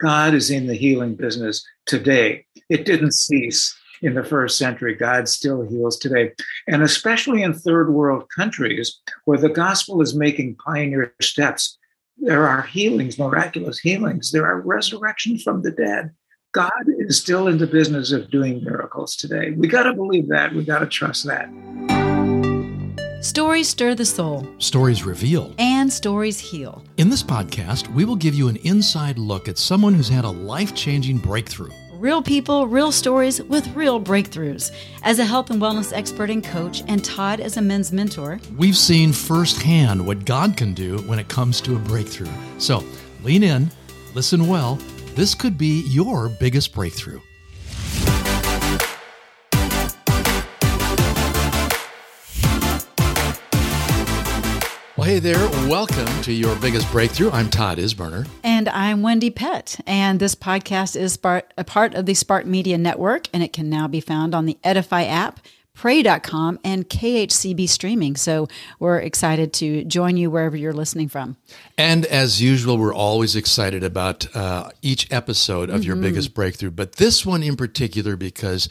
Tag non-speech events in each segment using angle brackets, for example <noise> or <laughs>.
God is in the healing business today. It didn't cease in the first century. God still heals today. And especially in third world countries where the gospel is making pioneer steps, there are healings, miraculous healings. There are resurrections from the dead. God is still in the business of doing miracles today. We got to believe that. We got to trust that. Stories stir the soul. Stories reveal. And stories heal. In this podcast, we will give you an inside look at someone who's had a life changing breakthrough. Real people, real stories with real breakthroughs. As a health and wellness expert and coach, and Todd as a men's mentor, we've seen firsthand what God can do when it comes to a breakthrough. So lean in, listen well. This could be your biggest breakthrough. Hey there. Welcome to Your Biggest Breakthrough. I'm Todd Isberner. And I'm Wendy Pett. And this podcast is a part of the Spark Media Network, and it can now be found on the Edify app, pray.com, and KHCB streaming. So we're excited to join you wherever you're listening from. And as usual, we're always excited about uh, each episode of mm-hmm. Your Biggest Breakthrough, but this one in particular because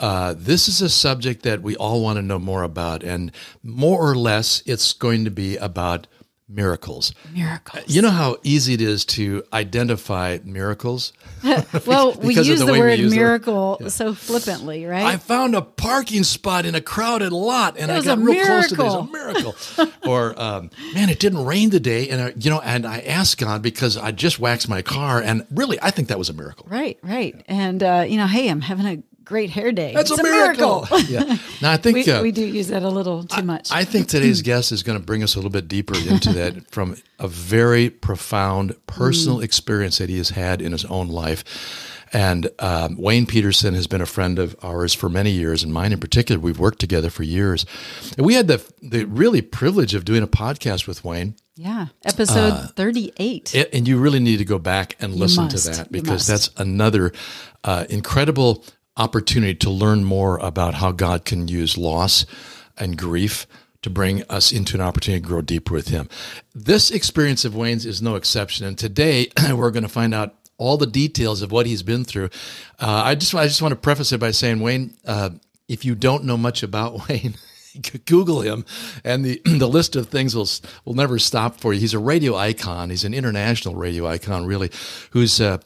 uh, this is a subject that we all want to know more about, and more or less, it's going to be about miracles. Miracles. You know how easy it is to identify miracles? <laughs> well, <laughs> we use the, the word use miracle yeah. so flippantly, right? I found a parking spot in a crowded lot and I got real miracle. close to this. A miracle. <laughs> or, um, man, it didn't rain today. And, uh, you know, and I asked God because I just waxed my car. And really, I think that was a miracle. Right, right. Yeah. And, uh, you know, hey, I'm having a great hair day. That's it's a, miracle. miracle. yeah. Now I think we, uh, we, do use that a little too much. I, I think today's guest is going to bring us a little bit deeper into that <laughs> from a very profound personal mm. experience that he has had in his own life. And um, Wayne Pederson has been a friend of ours for many years, and mine in particular. We've worked together for years. And we had the the really privilege of doing a podcast with Wayne. Yeah, episode uh, 38. And you really need to go back and listen to that because that's another uh, incredible opportunity to learn more about how God can use loss and grief to bring us into an opportunity to grow deeper with Him. This experience of Wayne's is no exception. And today <clears throat> we're going to find out all the details of what he's been through. Uh, I just I just want to preface it by saying, Wayne, uh, if you don't know much about <laughs> Wayne, <laughs> Google him, and the <clears throat> the list of things will will never stop for you. He's a radio icon. He's an international radio icon, really, who's uh,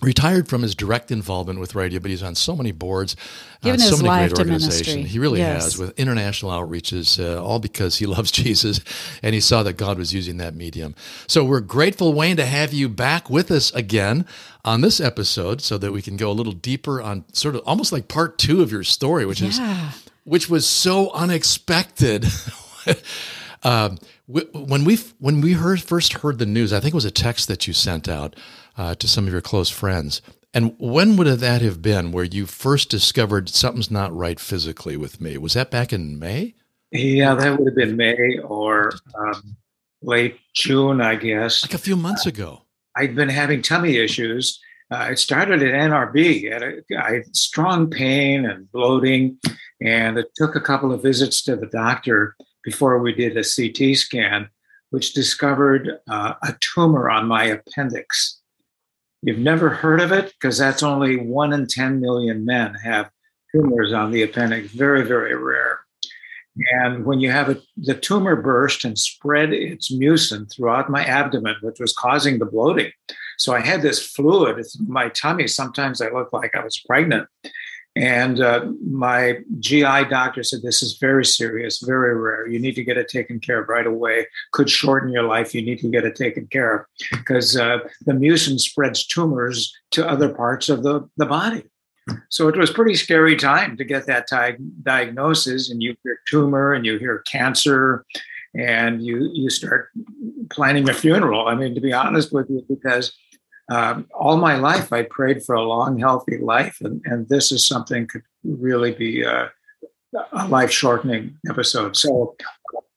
retired from his direct involvement with radio, but he's on so many boards, uh, so many great organizations. He really yes. has with international outreaches, uh, all because he <laughs> loves Jesus and he saw that God was using that medium. So we're grateful, Wayne, to have you back with us again on this episode, so that we can go a little deeper on sort of almost like part two of your story, which yeah. is which was so unexpected. <laughs> um, when we when we heard first heard the news, I think it was a text that you sent out uh, to some of your close friends. And when would that have been where you first discovered something's not right physically with me? Was that back in May? Yeah, that would have been May or um, late June, I guess. Like a few months uh, ago. I'd been having tummy issues. Uh, it started at NRB. At a, I had strong pain and bloating, and it took a couple of visits to the doctor before we did a CT scan, which discovered uh, a tumor on my appendix. You've never heard of it because that's only one in 10 million men have tumors on the appendix, very, very rare. And when you have a, the tumor burst and spread its mucin throughout my abdomen, which was causing the bloating. So I had this fluid in my tummy. Sometimes I looked like I was pregnant. And uh, my GI doctor said, This is very serious, very rare. You need to get it taken care of right away. Could shorten your life. You need to get it taken care of because uh, the mucin spreads tumors to other parts of the, the body. So it was pretty scary time to get that di- diagnosis. And you hear tumor and you hear cancer and you, you start planning a funeral. I mean, to be honest with you, because um, all my life I prayed for a long, healthy life, and, and this is something could really be a, a life shortening episode. So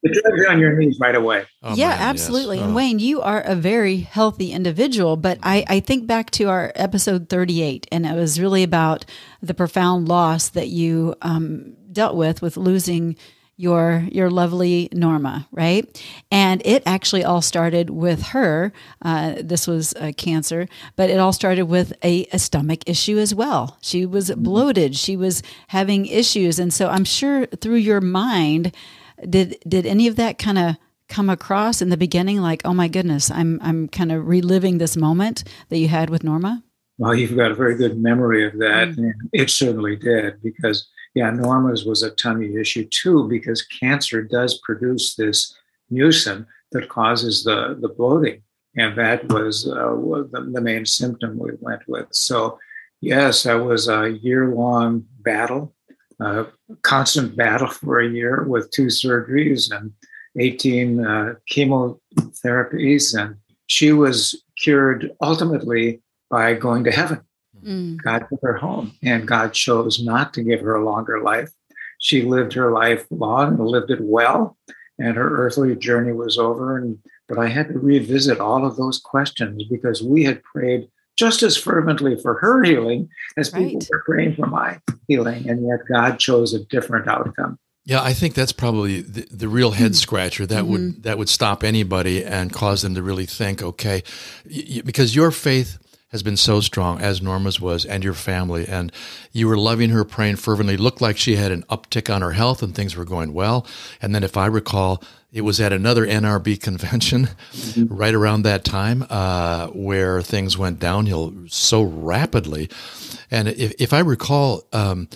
the on your knees right away. Oh, yeah, man, absolutely. Yes. Oh. And Wayne, you are a very healthy individual, but I, I think back to our episode 38, and it was really about the profound loss that you um, dealt with with losing your your lovely Norma, right? And it actually all started with her. Uh, this was uh, cancer, but it all started with a, a, stomach issue as well. She was mm-hmm. bloated. She was having issues, and so I'm sure through your mind, did did any of that kind of come across in the beginning? Like, oh my goodness, I'm I'm kind of reliving this moment that you had with Norma. Well, you've got a very good memory of that. Mm. it certainly did because yeah, Norma's was a tummy issue too, because cancer does produce this mucin that causes the, the bloating. And that was uh, the, the main symptom we went with. So, yes, that was a year long battle, a constant battle for a year with two surgeries and 18 uh, chemotherapies. And she was cured ultimately by going to heaven. Mm. God took her home, and God chose not to give her a longer life. She lived her life long and lived it well, and her earthly journey was over. And but I had to revisit all of those questions because we had prayed just as fervently for her healing as right. people were praying for my healing, and yet God chose a different outcome. Yeah, I think that's probably the, the real head scratcher that mm-hmm. would that would stop anybody and cause them to really think, okay, y- because your faith has been so strong, as Norma's was, and your family. And you were loving her, praying fervently. Looked like she had an uptick on her health and things were going well. And then, if I recall, it was at another NRB <laughs> convention mm-hmm. right around that time uh, where things went downhill so rapidly. And if, if I recall, um,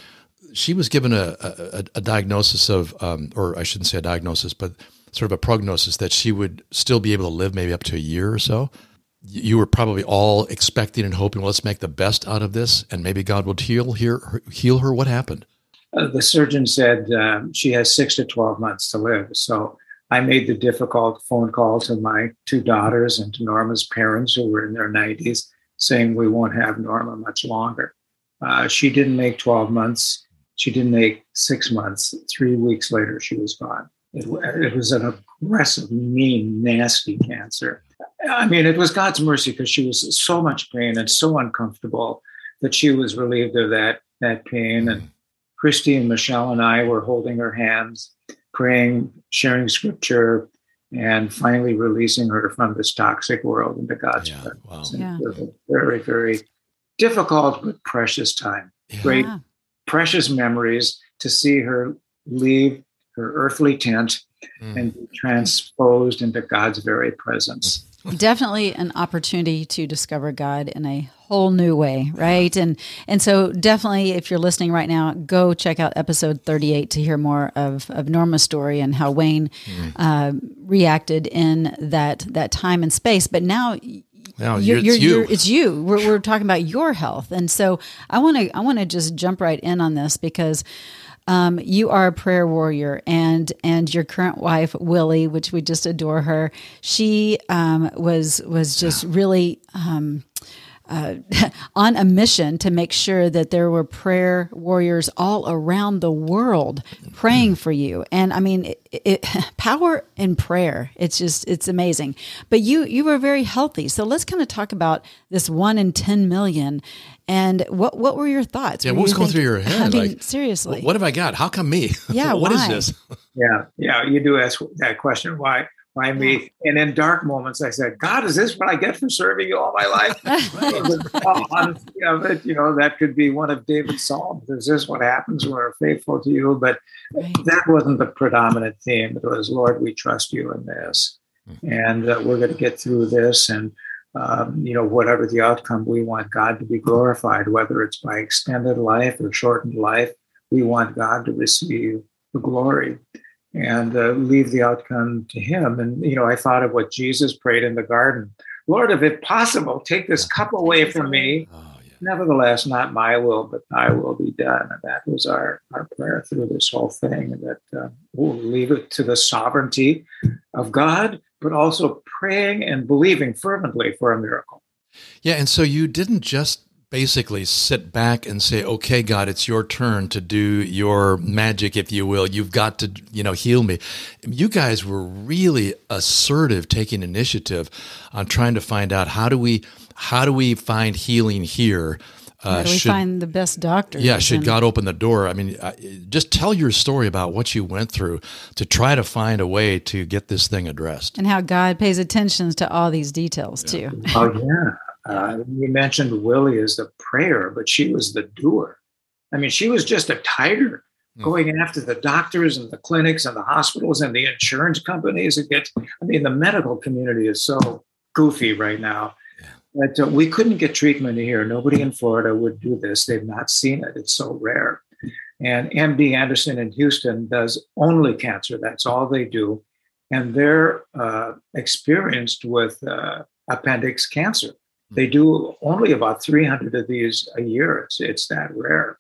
she was given a, a, a diagnosis of, um, or I shouldn't say a diagnosis, but sort of a prognosis that she would still be able to live maybe up to a year or so you were probably all expecting and hoping, well, let's make the best out of this, and maybe God would heal her. Heal her. What happened? Uh, the surgeon said um, she has six to twelve months to live. So I made the difficult phone call to my two daughters and to Norma's parents, who were in their nineties, saying we won't have Norma much longer. Uh, she didn't make twelve months. She didn't make six months. Three weeks later, she was gone. It, it was an aggressive, mean, nasty cancer I mean, it was God's mercy because she was so much pain and so uncomfortable that she was relieved of that that pain. And Christy and Michelle and I were holding her hands, praying, sharing scripture, and finally releasing her from this toxic world into God's yeah, presence. Wow. Yeah. It was a very, very difficult but precious time. Yeah. Great, precious memories to see her leave her earthly tent mm. and be transposed into God's very presence definitely an opportunity to discover God in a whole new way, right? And and so definitely if you're listening right now, go check out episode 38 to hear more of of Norma's story and how Wayne mm. uh, reacted in that that time and space. But now now you're, you're, it's you. You're, it's you. We're, we're talking about your health, and so I want to I want to just jump right in on this because um, you are a prayer warrior, and and your current wife Willie, which we just adore her, she um, was was just really. Um, uh, <laughs> on a mission to make sure that there were prayer warriors all around the world praying for you. And I mean, it, it, <laughs> power in prayer. It's just it's amazing. But you you were very healthy. So let's kind of talk about this one in ten million. And what what were your thoughts? Yeah, what was going through your head? <laughs> I mean, like, seriously, what have I got? How come me? Yeah, what why? is this? Yeah, yeah, you do ask that question. Why? Why me? And in dark moments, I said, God, is this what I get for serving you all my life? <laughs> you, know, that, you know, that could be one of David's psalms. Is this what happens when we're faithful to you? But right. that wasn't the predominant theme. It was, Lord, we trust you in this. Mm-hmm. And uh, we're going to get through this. And, um, you know, whatever the outcome, we want God to be glorified, whether it's by extended life or shortened life. We want God to receive the glory and uh, leave the outcome to him. And, you know, I thought of what Jesus prayed in the garden Lord, if it possible, take this cup away from me. Oh, yeah. Nevertheless, not my will, but thy will be done. And that was our, our prayer through this whole thing, and that uh, we'll leave it to the sovereignty of God, but also praying and believing fervently for a miracle. Yeah, and so you didn't just basically sit back and say, "Okay, God, it's your turn to do your magic, if you will. You've got to, you know, heal me." You guys were really assertive, taking initiative on trying to find out how do we how do we find healing here. Uh, how do we should, find the best doctor? Yeah, should and, God open the door? I mean, uh, just tell your story about what you went through to try to find a way to get this thing addressed, and how God pays attention to all these details yeah. too. Oh yeah, uh, you mentioned Willie as the prayer, but she was the doer. I mean, she was just a tiger mm. going after the doctors and the clinics and the hospitals and the insurance companies. It gets, I mean, the medical community is so goofy right now yeah. that uh, we couldn't get treatment here. Nobody in Florida would do this. They've not seen it. It's so rare. And MD Anderson in Houston does only cancer. That's all they do. And they're uh, experienced with uh, appendix cancer. They do only about 300 of these a year. It's, it's that rare.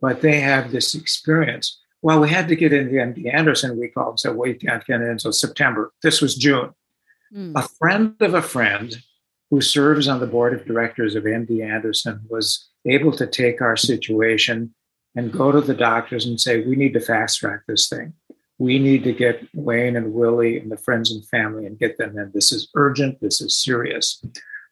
But they have this experience. Well, we had to get into MD Anderson. We called and said, we can't get in until September. This was June. Mm. A friend of a friend who serves on the board of directors of MD Anderson was able to take our situation and go to the doctors and say, we need to fast track this thing. We need to get Wayne and Willie and the friends and family and get them in. This is urgent. This is serious.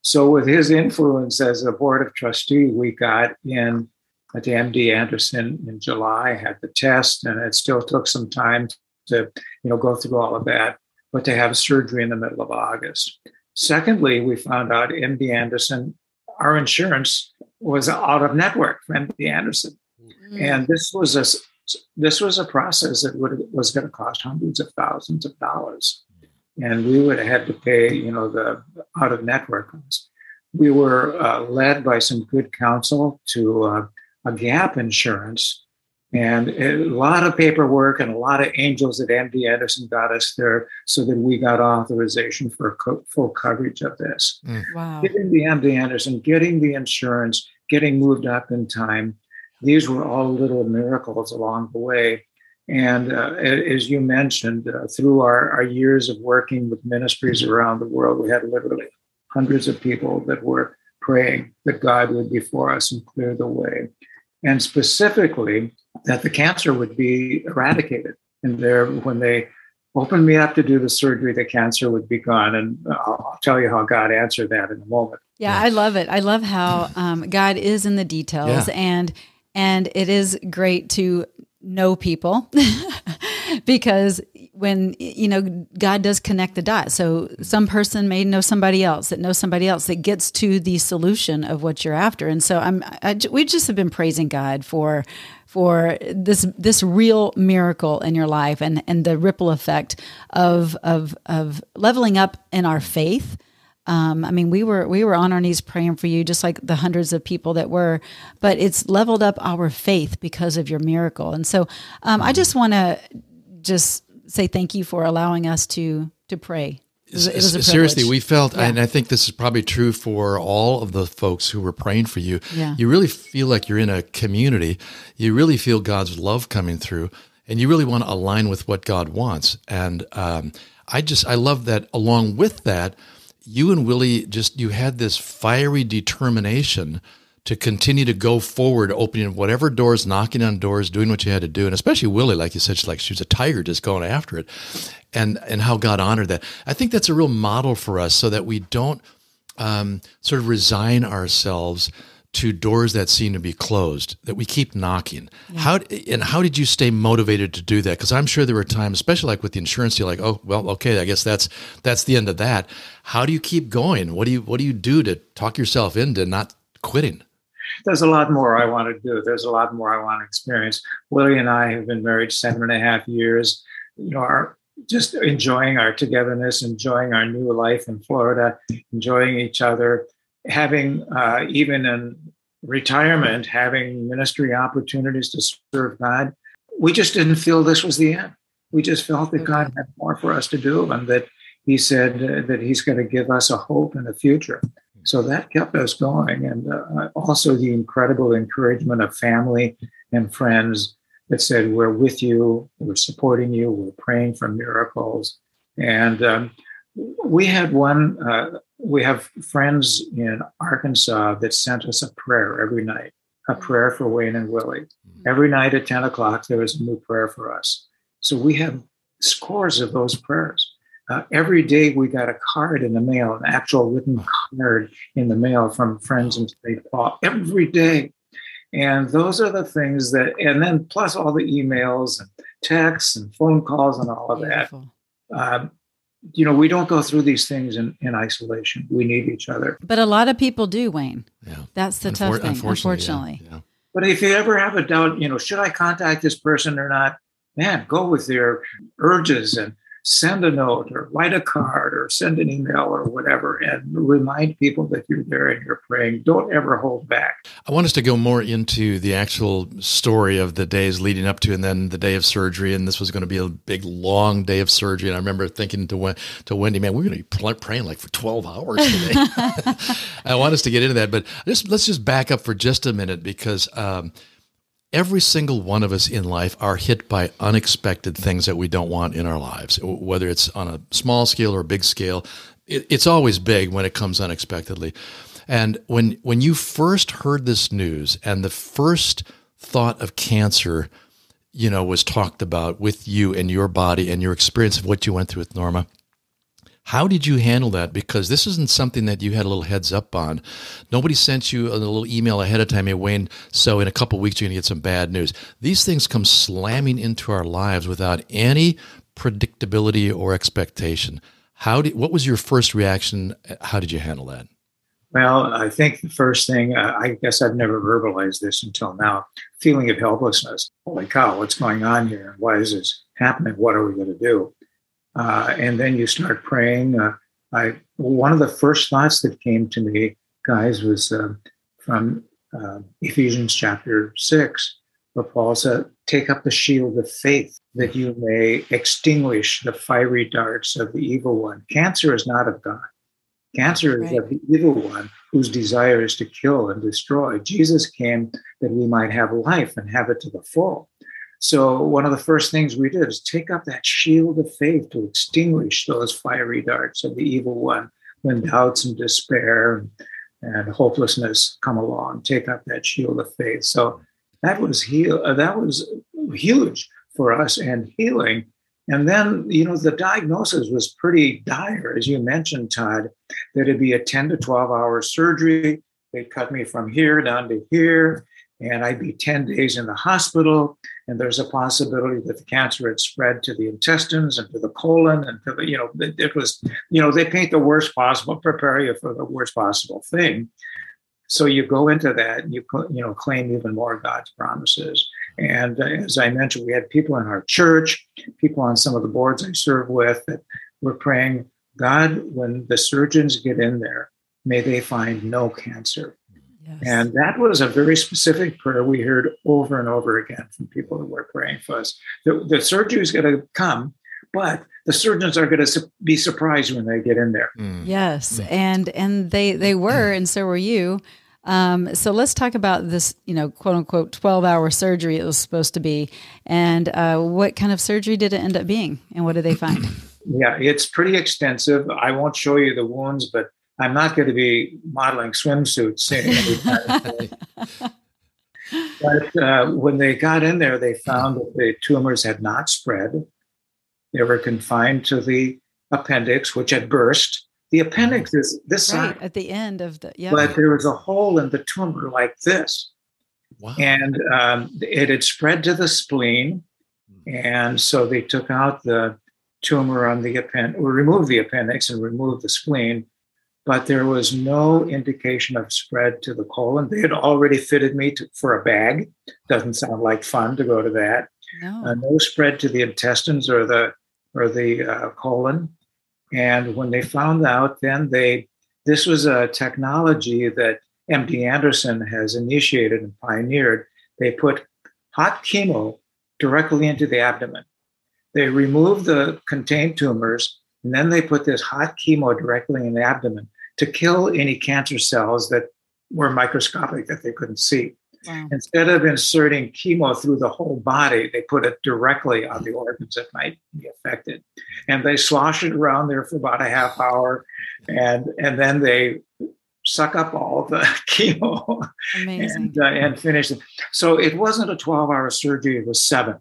So, with his influence as a board of trustee, we got in at MD Anderson in July, had the test, and it still took some time to, you know, go through all of that, but to have surgery in the middle of August. Secondly, we found out MD Anderson, our insurance was out of network for MD Anderson, mm-hmm. and this was a this was a process that would, was going to cost hundreds of thousands of dollars and we would have had to pay, you know, the out of network costs. We were uh, led by some good counsel to uh, a gap insurance, and a lot of paperwork and a lot of angels at MD Anderson got us there so that we got authorization for co- full coverage of this. Mm. Wow. Getting the MD Anderson, getting the insurance, getting moved up in time. These were all little miracles along the way and uh, as you mentioned, uh, through our, our years of working with ministries around the world, we had literally hundreds of people that were praying that God would be for us and clear the way. And specifically, that the cancer would be eradicated. And there, when they opened me up to do the surgery, the cancer would be gone. And I'll, I'll tell you how God answered that in a moment. Yeah, I love it. I love how um, God is in the details, yeah. and and it is great to know people <laughs> because when you know god does connect the dots. So some person may know somebody else that knows somebody else that gets to the solution of what you're after. And so i'm I, we just have been praising god for for this this real miracle in your life and and the ripple effect of of of leveling up in our faith um, I mean, we were we were on our knees praying for you, just like the hundreds of people that were. But it's leveled up our faith because of your miracle, and so um, I just want to just say thank you for allowing us to to pray. It was, it was Seriously, we felt, yeah. and I think this is probably true for all of the folks who were praying for you. Yeah. You really feel like you're in a community. You really feel God's love coming through, and you really want to align with what God wants. And um, I just, I love that. Along with that you and Willie just you had this fiery determination to continue to go forward, opening whatever doors, knocking on doors, doing what you had to do, and especially Willie, like you said, she's like she was a tiger, just going after it, and and how God honored that. I think that's a real model for us, so that we don't um, sort of resign ourselves to doors that seem to be closed that we keep knocking. Yeah. how and how did you stay motivated to do that? Because i'm sure there were times especially like with the insurance you're like oh well okay i guess that's that's the end of that. How do you keep going? What do you what do you do to talk yourself into not quitting? There's a lot more i want to do. There's a lot more i want to experience. Willie and i have been married seven and a half years. You know our just enjoying our togetherness enjoying our new life in florida enjoying each other having uh, even in retirement, having ministry opportunities to serve God, we just didn't feel this was the end. We just felt that God had more for us to do, and that He said uh, that He's going to give us a hope and a future. So that kept us going, and uh, also the incredible encouragement of family and friends that said, "We're with you, we're supporting you, we're praying for miracles." And um, we had one uh, we have friends in Arkansas that sent us a prayer every night, a prayer for Wayne and Willie. Mm-hmm. Every night at 10 o'clock, there was a new prayer for us. So we have scores of those prayers. Uh, every day we got a card in the mail, an actual written card in the mail from friends in St. Paul every day. And those are the things that, and then plus all the emails and texts and phone calls and all of Beautiful. that. Um, you know, we don't go through these things in, in isolation. We need each other. But a lot of people do, Wayne. Yeah. That's the Unfor- tough thing, unfortunately. unfortunately. Yeah. Yeah. But if you ever have a doubt, you know, should I contact this person or not? Man, go with your urges and send a note or write a card or send an email or whatever and remind people that you're there and you're praying. Don't ever hold back. I want us to go more into the actual story of the days leading up to and then the day of surgery. And this was going to be a big, long day of surgery. And I remember thinking to, to Wendy, man, we're going to be praying like for 12 hours today. <laughs> <laughs> I want us to get into that. But just, let's just back up for just a minute because um, every single one of us in life are hit by unexpected things that we don't want in our lives, whether it's on a small scale or a big scale. it's always big when it comes unexpectedly. And when when you first heard this news and the first thought of cancer, you know, was talked about with you and your body and your experience of what you went through with Norma, how did you handle that? Because this isn't something that you had a little heads up on. Nobody sent you a little email ahead of time, hey, Wayne, so in a couple weeks you're going to get some bad news. These things come slamming into our lives without any predictability or expectation. How did, what was your first reaction? How did you handle that? Well, I think the first thing, uh, I guess I've never verbalized this until now, feeling of helplessness. Holy cow, what's going on here? Why is this happening? What are we going to do? Uh, and then you start praying. Uh, I one of the first thoughts that came to me, guys, was uh, from uh, Ephesians chapter six, where Paul said, "Take up the shield of faith, that you may extinguish the fiery darts of the evil one." Cancer is not of God. Cancer right. is of the evil one whose desire is to kill and destroy. Jesus came that we might have life and have it to the full. So, one of the first things we did is take up that shield of faith to extinguish those fiery darts of the evil one when doubts and despair and, hopelessness come along. Take up that shield of faith. So, that was heal. Uh, that was huge for us and healing. And then, you know, the diagnosis was pretty dire, as you mentioned, Todd, that it'd be a 10 to 12 hour surgery. They'd cut me from here down to here and I'd be 10 days in the hospital. And there's a possibility that the cancer had spread to the intestines and to the colon. And to the, you know, it, it was, you know, they paint the worst possible, prepare you for the worst possible thing. So you go into that and you, you know, claim even more God's promises. And uh, as I mentioned, we had people in our church, people on some of the boards I serve with that were praying, God, when the surgeons get in there, may they find no cancer Yes. And that was a very specific prayer we heard over and over again from people who were praying for us. The, the surgery is going to come, but the surgeons are going to su- be surprised when they get in there. Mm. Yes, mm. and and they they were, and so were you. Um, so let's talk about this, you know, quote unquote, 12 hour surgery it was supposed to be. And uh, what kind of surgery did it end up being? And what did they find? Yeah, it's pretty extensive. I won't show you the wounds, but I'm not going to be modeling swimsuits. <laughs> but uh, when they got in there, they found that the tumors had not spread. They were confined to the appendix, which had burst. The appendix is this right, side. At the end of the, yeah. But there was a hole in the tumor like this. Wow. And um, it had spread to the spleen. And so they took out the tumor on the appendix, or removed the appendix and removed the spleen but there was no indication of spread to the colon. They had already fitted me to, for a bag. Doesn't sound like fun to go to that. No, uh, no spread to the intestines or the or the uh, colon. And when they found out, then they this was a technology that MD Anderson has initiated and pioneered. They put hot chemo directly into the abdomen. They remove the contained tumors and then they put this hot chemo directly in the abdomen to kill any cancer cells that were microscopic that they couldn't see. Wow. Instead of inserting chemo through the whole body, they put it directly on the organs that might be affected. And they slosh it around there for about a half hour. And, and then they suck up all the <laughs> chemo and, uh, and finish it. So it wasn't a 12 hour surgery, it was seven.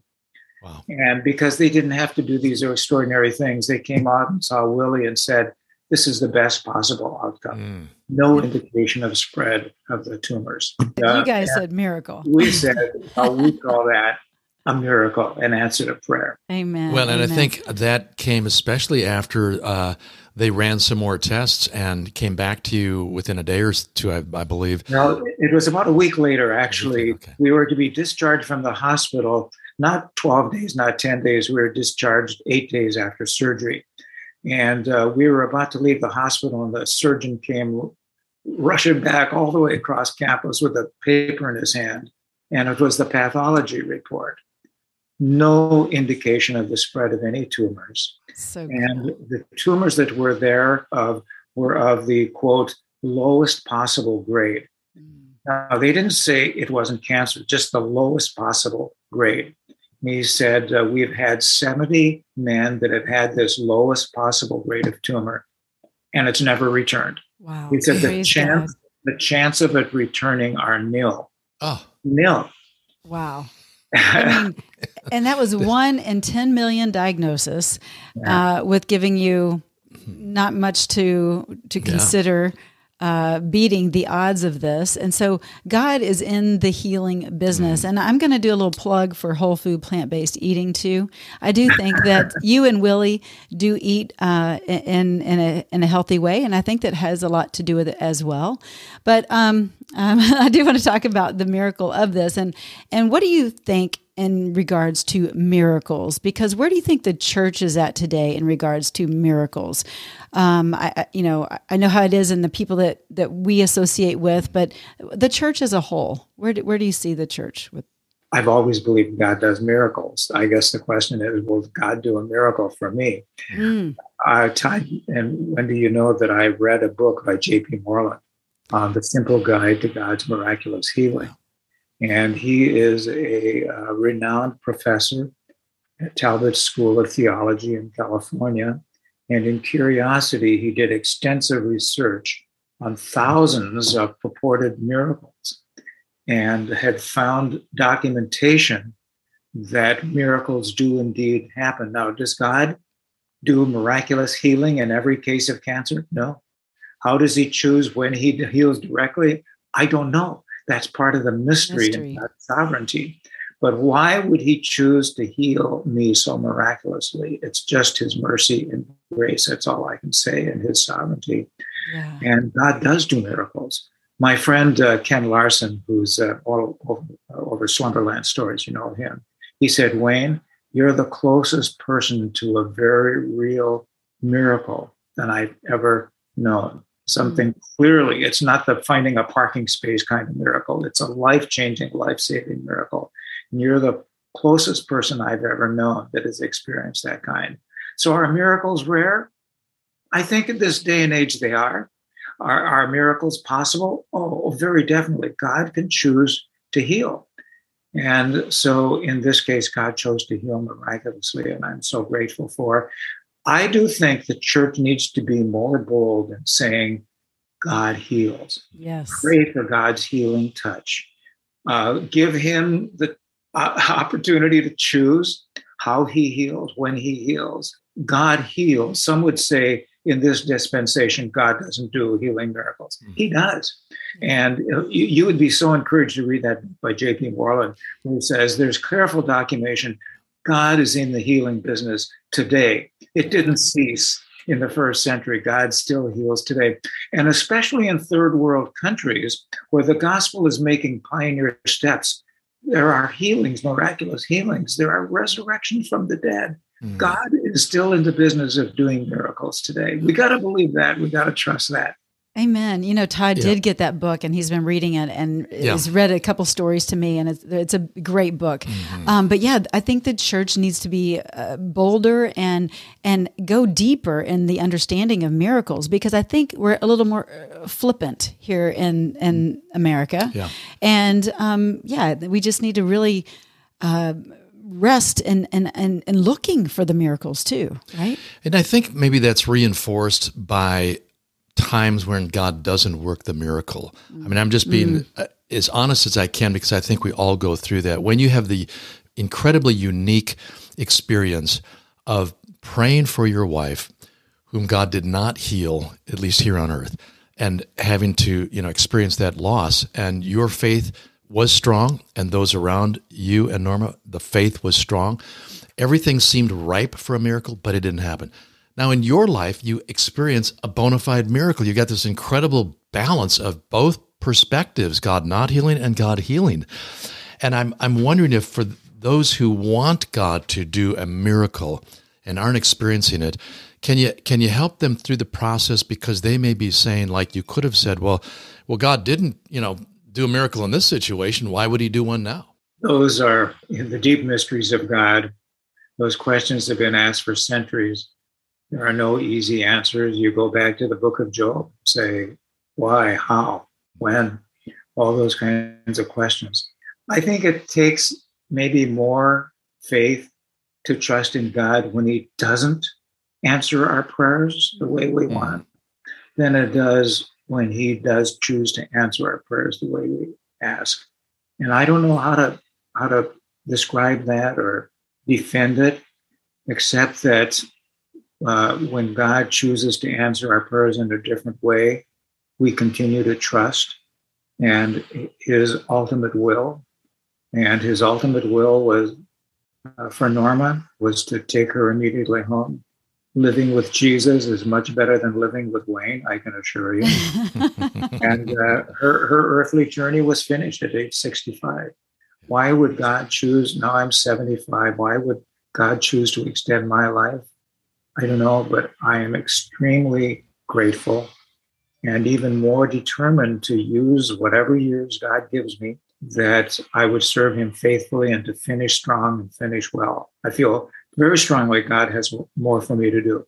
Wow. And because they didn't have to do these extraordinary things, they came out and saw Willie and said, This is the best possible outcome. Mm. No indication of spread of the tumors. Uh, you guys said miracle. We said, uh, we call that a miracle, an answer to prayer. Amen. Well, and Amen. I think that came especially after uh, they ran some more tests and came back to you within a day or two, I, I believe. No, it was about a week later, actually. Okay. We were to be discharged from the hospital, not 12 days, not 10 days. We were discharged eight days after surgery. And uh, we were about to leave the hospital, and the surgeon came rushing back all the way across campus with a paper in his hand. And it was the pathology report no indication of the spread of any tumors. So and the tumors that were there of were of the quote lowest possible grade. Mm. Now they didn't say it wasn't cancer, just the lowest possible grade. And he said uh, we've had 70 men that have had this lowest possible grade of tumor, and it's never returned. Wow! He said the chance God. the chance of it returning are nil. Oh, nil. Wow. <laughs> I mean, and that was <laughs> one in 10 million diagnosis uh, with giving you not much to to consider uh, beating the odds of this. And so God is in the healing business. Mm-hmm. And I'm going to do a little plug for whole food plant based eating too. I do think that <laughs> you and Willie do eat uh, in in a in a healthy way, and I think that has a lot to do with it as well. But um, um, <laughs> I do want to talk about the miracle of this, and and what do you think in regards to miracles? Because where do you think the church is at today in regards to miracles? Um, I, you know, I know how it is in the people that that we associate with, but the church as a whole, where do, where do you see the church with? I've always believed God does miracles. I guess the question is, will God do a miracle for me? Mm. Uh, Todd and Wendy, you know that I read a book by J.P. Moreland on the simple guide to God's miraculous healing. And he is a, a renowned professor at Talbot School of Theology in California. And in curiosity, he did extensive research on thousands of purported miracles and had found documentation that miracles do indeed happen. Now, does God do miraculous healing in every case of cancer? No. How does he choose when he heals directly? I don't know. That's part of the mystery, mystery. and sovereignty. But why would he choose to heal me so miraculously? It's just his mercy and grace. That's all I can say, and his sovereignty. Yeah. And God does do miracles. My friend uh, Ken Larson, who's uh, all over, over Slumberland Stories, you know him, he said, Wayne, you're the closest person to a very real miracle that I've ever known. Something mm-hmm. clearly, it's not the finding a parking space kind of miracle. It's a life changing, life saving miracle. And you're the closest person I've ever known that has experienced that kind. So are miracles rare? I think in this day and age they are. Are, are miracles possible? Oh, very definitely. God can choose to heal. And so in this case, God chose to heal miraculously, and I'm so grateful for. I do think the church needs to be more bold in saying, God heals. Yes. Pray for God's healing touch. Uh, give him the uh, opportunity to choose how he heals, when he heals. God heals. Some would say in this dispensation, God doesn't do healing miracles. Mm-hmm. He does. And you, you, would be so encouraged to read that by J.P. Moreland, who says there's careful documentation. God is in the healing business today. It didn't cease in the first century. God still heals today. And especially in third world countries where the gospel is making pioneer steps, there are healings, miraculous healings. There are resurrections from the dead. Mm. God is still in the business of doing miracles today. We got to believe that. We got to trust that. Amen. You know, Todd yeah. did get that book and he's been reading it and yeah. he's read a couple stories to me and it's, it's a great book. Mm-hmm. Um, but yeah, I think the church needs to be uh, bolder and, and go deeper in the understanding of miracles because I think we're a little more uh, flippant here in, in America. Yeah. And um, yeah, we just need to really uh, rest and, and, and, and looking for the miracles too, right? And I think maybe that's reinforced by times when God doesn't work the miracle. I mean, I'm just being mm. as honest as I can because I think we all go through that. When you have the incredibly unique experience of praying for your wife, whom God did not heal, at least here on earth, and having to, you know, experience that loss, and your faith was strong, and those around you and Norma, the faith was strong. Everything seemed ripe for a miracle, but it didn't happen. Now, in your life, you experience a bona fide miracle. You got this incredible balance of both perspectives God not healing and God healing. And I'm, I'm wondering if for those who want God to do a miracle and aren't experiencing it, can you can you help them through the process because they may be saying like you could have said, well, well God didn't, you know, do a miracle in this situation, why would he do one now? Those are the deep mysteries of God. Those questions have been asked for centuries. There are no easy answers. You go back to the book of Job, say, why, how, when, all those kinds of questions. I think it takes maybe more faith to trust in God when He doesn't answer our prayers the way we mm-hmm. want than it does when He does choose to answer our prayers the way we ask. And I don't know how to how to describe that or defend it, except that uh, when God chooses to answer our prayers in a different way, we continue to trust and His ultimate will. And His ultimate will was uh, for Norma was to take her immediately home. Living with Jesus is much better than living with Wayne, I can assure you. <laughs> and uh, her her earthly journey was finished at age 65. Why would God choose? Now I'm 75. Why would God choose to extend my life? I don't know, but I am extremely grateful and even more determined to use whatever years God gives me that I would serve him faithfully and to finish strong and finish well. I feel very strongly God has more for me to do.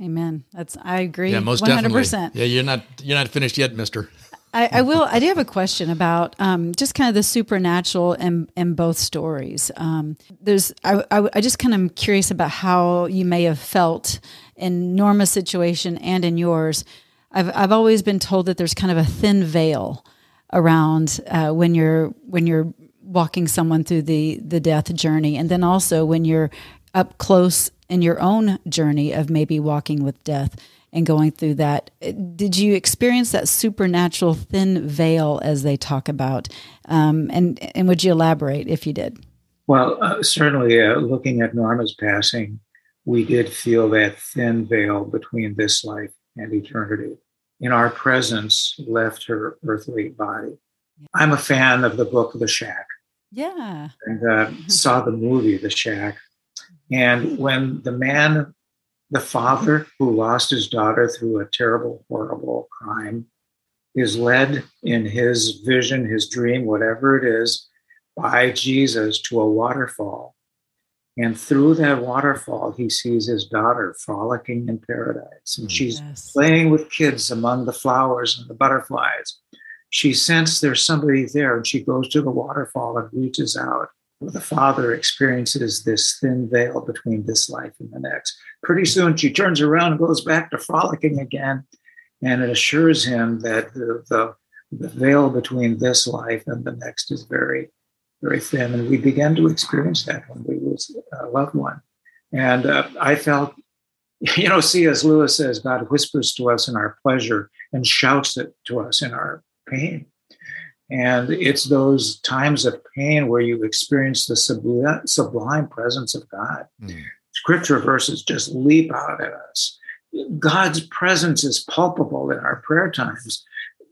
Amen. That's I agree. Yeah, most 100%. definitely. Yeah, you're not you're not finished yet, Mister. I, I, will. I do have a question about um, just kind of the supernatural in, in both stories. Um, there's. I, I, I just kind of am curious about how you may have felt in Norma's situation and in yours. I've I've always been told that there's kind of a thin veil around uh, when you're when you're walking someone through the the death journey, and then also when you're up close in your own journey of maybe walking with death and going through that. Did you experience that supernatural thin veil as they talk about? Um, and and would you elaborate if you did? Well, uh, certainly, uh, looking at Norma's passing, we did feel that thin veil between this life and eternity. In our presence, left her earthly body. I'm a fan of the book The Shack. Yeah. And uh, saw the movie The Shack. And when the man the father who lost his daughter through a terrible, horrible crime is led in his vision, his dream, whatever it is, by Jesus to a waterfall. And through that waterfall, he sees his daughter frolicking in paradise. And she's yes. playing with kids among the flowers and the butterflies. She sensed there's somebody there, and she goes to the waterfall and reaches out the father experiences this thin veil between this life and the next. Pretty soon she turns around and goes back to frolicking again. And it assures him that the, the, the veil between this life and the next is very, very thin. And we began to experience that when we lose a loved one. And uh, I felt, you know, C.S. Lewis says God whispers to us in our pleasure and shouts it to us in our pain. And it's those times of pain where you experience the sublime presence of God. Mm. Scripture verses just leap out at us. God's presence is palpable in our prayer times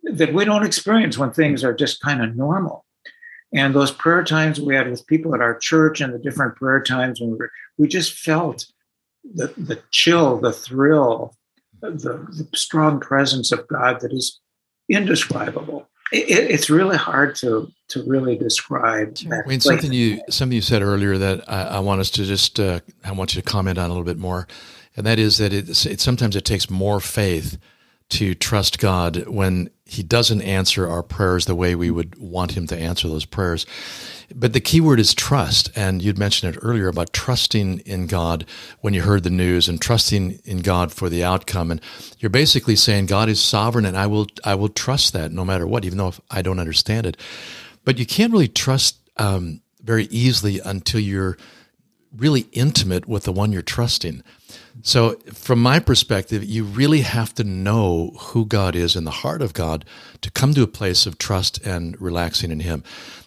that we don't experience when things are just kind of normal. And those prayer times we had with people at our church and the different prayer times when we were, we just felt the, the chill, the thrill, the, the strong presence of God that is indescribable it, it's really hard to to really describe. Sure. I mean, something you something you said earlier that I, I want us to just uh, I want you to comment on a little bit more, and that is that it, it sometimes it takes more faith to trust God when he doesn't answer our prayers the way we would want him to answer those prayers. But the key word is trust. And you'd mentioned it earlier about trusting in God when you heard the news and trusting in God for the outcome. And you're basically saying God is sovereign and I will, I will trust that no matter what, even though I don't understand it. But you can't really trust um, very easily until you're really intimate with the one you're trusting. So, from my perspective, you really have to know who God is in the heart of God to come to a place of trust and relaxing in Him.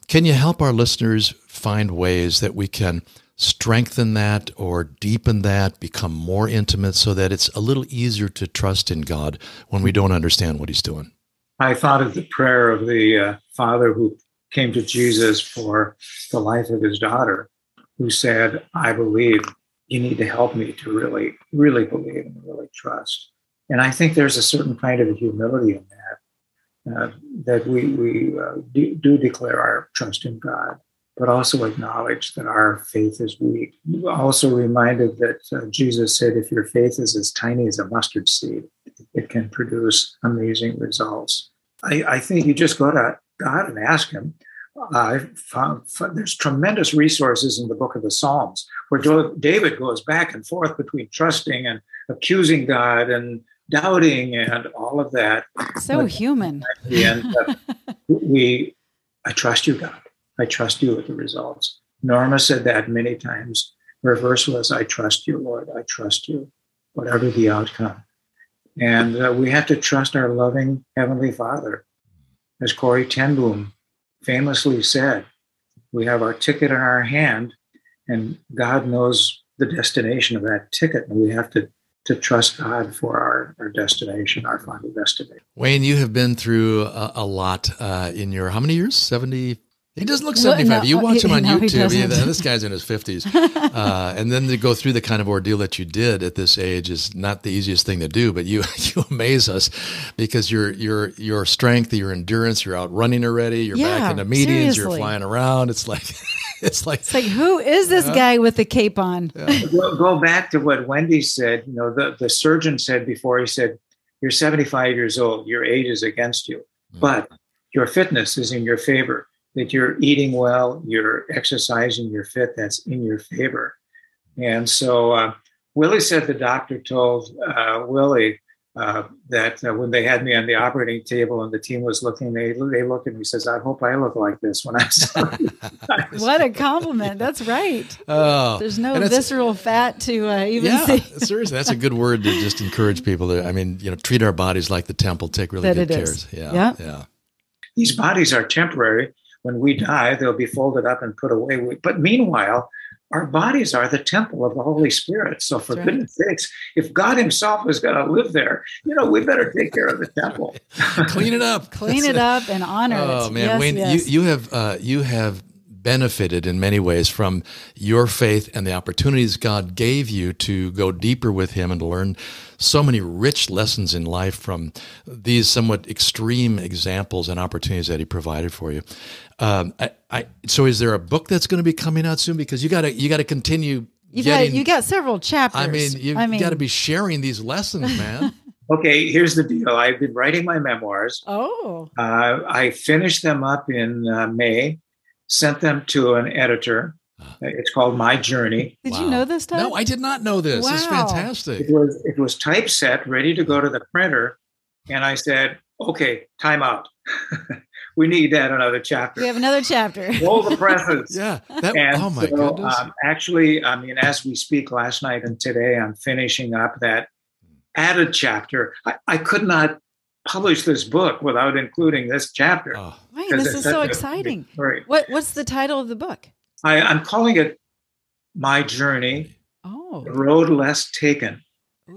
Can you help our listeners find ways that we can strengthen that or deepen that, become more intimate so that it's a little easier to trust in God when we don't understand what He's doing? I thought of the prayer of the uh, father who came to Jesus for the life of his daughter, who said, I believe you need to help me to really, really believe and really trust. And I think there's a certain kind of humility in that, uh, that we, we uh, do, do, declare our trust in God, but also acknowledge that our faith is weak. Also reminded that uh, Jesus said, if your faith is as tiny as a mustard seed, it can produce amazing results. I, I think you just go to God and ask Him, I found, there's tremendous resources in the book of the Psalms where David goes back and forth between trusting and accusing God and doubting and all of that. So but human. And uh, <laughs> we, I trust you, God. I trust you with the results. Norma said that many times. Her verse was, I trust you, Lord. I trust you, whatever the outcome. And uh, we have to trust our loving Heavenly Father. As Corrie ten Boom famously said, we have our ticket in our hand, and God knows the destination of that ticket, and we have to to trust God for our, our destination, our final destination. Wayne, you have been through a, a lot uh, in your how many years? Seventy he doesn't look 75. No, you watch him on no, YouTube. Yeah, this guy's in his 50s. <laughs> Uh, and then to go through the kind of ordeal that you did at this age is not the easiest thing to do, but you <laughs> you amaze us because your your your strength, your endurance, you're out running already, you're yeah, back in the meetings, seriously. you're flying around. It's like <laughs> it's like It's like who is this uh, guy with the cape on? Yeah. go, go back to what Wendy said, you know, the, the surgeon said before he said, You're 75 years old, your age is against you, mm-hmm. but your fitness is in your favor that you're eating well, you're exercising, you're fit, that's in your favor. And so uh, Willie said the doctor told uh, Willie uh, that uh, when they had me on the operating table and the team was looking, they they looked at me and says, "I hope I look like this when I'm." <laughs> <laughs> what a compliment! That's right. Oh, there's no visceral fat to uh, even yeah, see. <laughs> seriously, that's a good word to just encourage people to. I mean, you know, treat our bodies like the temple. Take really that good care. Yeah, yeah, yeah. These bodies are temporary when we die, they'll be folded up and put away. But meanwhile, our bodies are the temple of the Holy Spirit. So, for right. goodness sakes, if God Himself is going to live there, you know, we better take care of the temple, clean it up, clean it up, and honor oh, it. Oh man, yes, Wayne, yes. you you have uh, you have benefited in many ways from your faith and the opportunities God gave you to go deeper with Him and to learn so many rich lessons in life from these somewhat extreme examples and opportunities that He provided for you. Um, I, I, so, is there a book that's going to be coming out soon? Because you got to you got to continue. You got you got several chapters. I mean, you've I mean, got to be sharing these lessons, man. <laughs> okay, here's the deal. I've been writing my memoirs. Oh. Uh, I finished them up in uh, May, sent them to an editor. It's called My Journey. Did wow. you know this, Todd? No, I did not know this. Wow. It's fantastic. It was it was typeset, ready to go to the printer, and I said, "Okay, time out." <laughs> we need to add another chapter. We have another chapter. <laughs> Roll the presses. <laughs> yeah. That, and oh my so, goodness. Um, actually, I mean, as we speak last night and today, I'm finishing up that added chapter. I, I could not publish this book without including this chapter. Oh. Right, this is so exciting. What What's the title of the book? I, I'm calling it My Journey. Oh. The Road Less Taken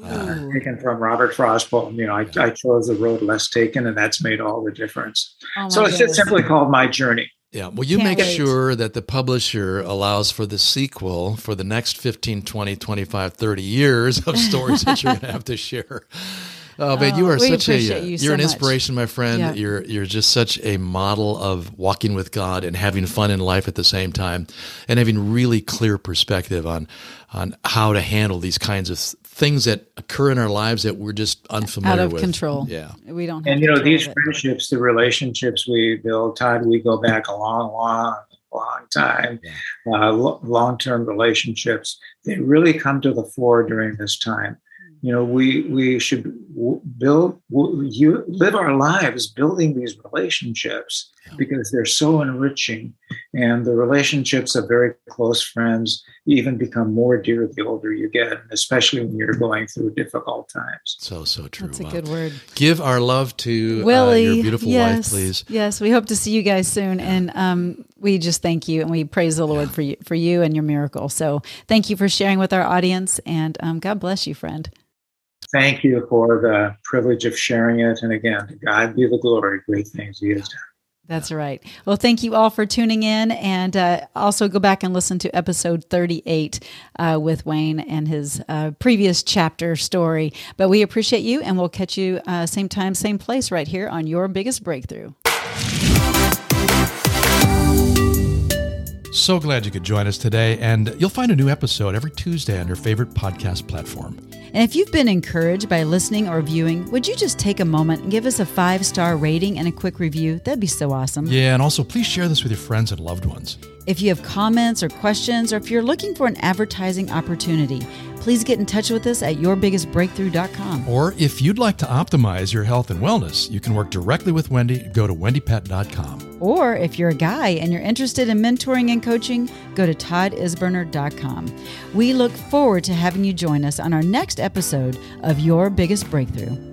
uh, taken from Robert Frost poem. You know, I, I, chose the road less taken, and that's made all the difference. Oh so it's just simply called My Journey. Yeah. Well, you Can't make wait. sure that the publisher allows for the sequel for the next 15, 20, 25, 30 years of stories that you're going to have to share. Oh man, you are such a you are so an inspiration, much. my friend. Yeah. You're you're just such a model of walking with God and having fun in life at the same time, and having really clear perspective on on how to handle these kinds of things that occur in our lives that we're just unfamiliar out of with. control. Yeah, we don't. and you know these friendships, the relationships we build, Todd, we go back a long, long, long time. Yeah. Uh, long-term relationships they really come to the fore during this time you know we we should build you live our lives building these relationships because they're so enriching and the relationships of very close friends even become more dear the older you get especially when you're going through difficult times so so true that's a wow. good word give our love to willie uh, your beautiful yes, wife please yes we hope to see you guys soon and um, we just thank you and we praise the lord yeah. for you for you and your miracle so thank you for sharing with our audience and um, god bless you friend thank you for the privilege of sharing it. And again, to God be the glory, great things He has done. That's right. Well, thank you all for tuning in. And uh, also go back and listen to episode 38 uh, with Wayne and his uh, previous chapter story. But we appreciate you, and we'll catch you uh, same time, same place right here on Your Biggest Breakthrough. So glad you could join us today. And you'll find a new episode every Tuesday on your favorite podcast platform. And if you've been encouraged by listening or viewing, would you just take a moment and give us a five star rating and a quick review? That'd be so awesome. Yeah, and also please share this with your friends and loved ones. If you have comments or questions, or if you're looking for an advertising opportunity, please get in touch with us at yourbiggestbreakthrough.com. Or if you'd like to optimize your health and wellness, you can work directly with Wendy. Go to wendypet.com. Or if you're a guy and you're interested in mentoring and coaching, go to toddisberner.com. We look forward to having you join us on our next episode of Your Biggest Breakthrough.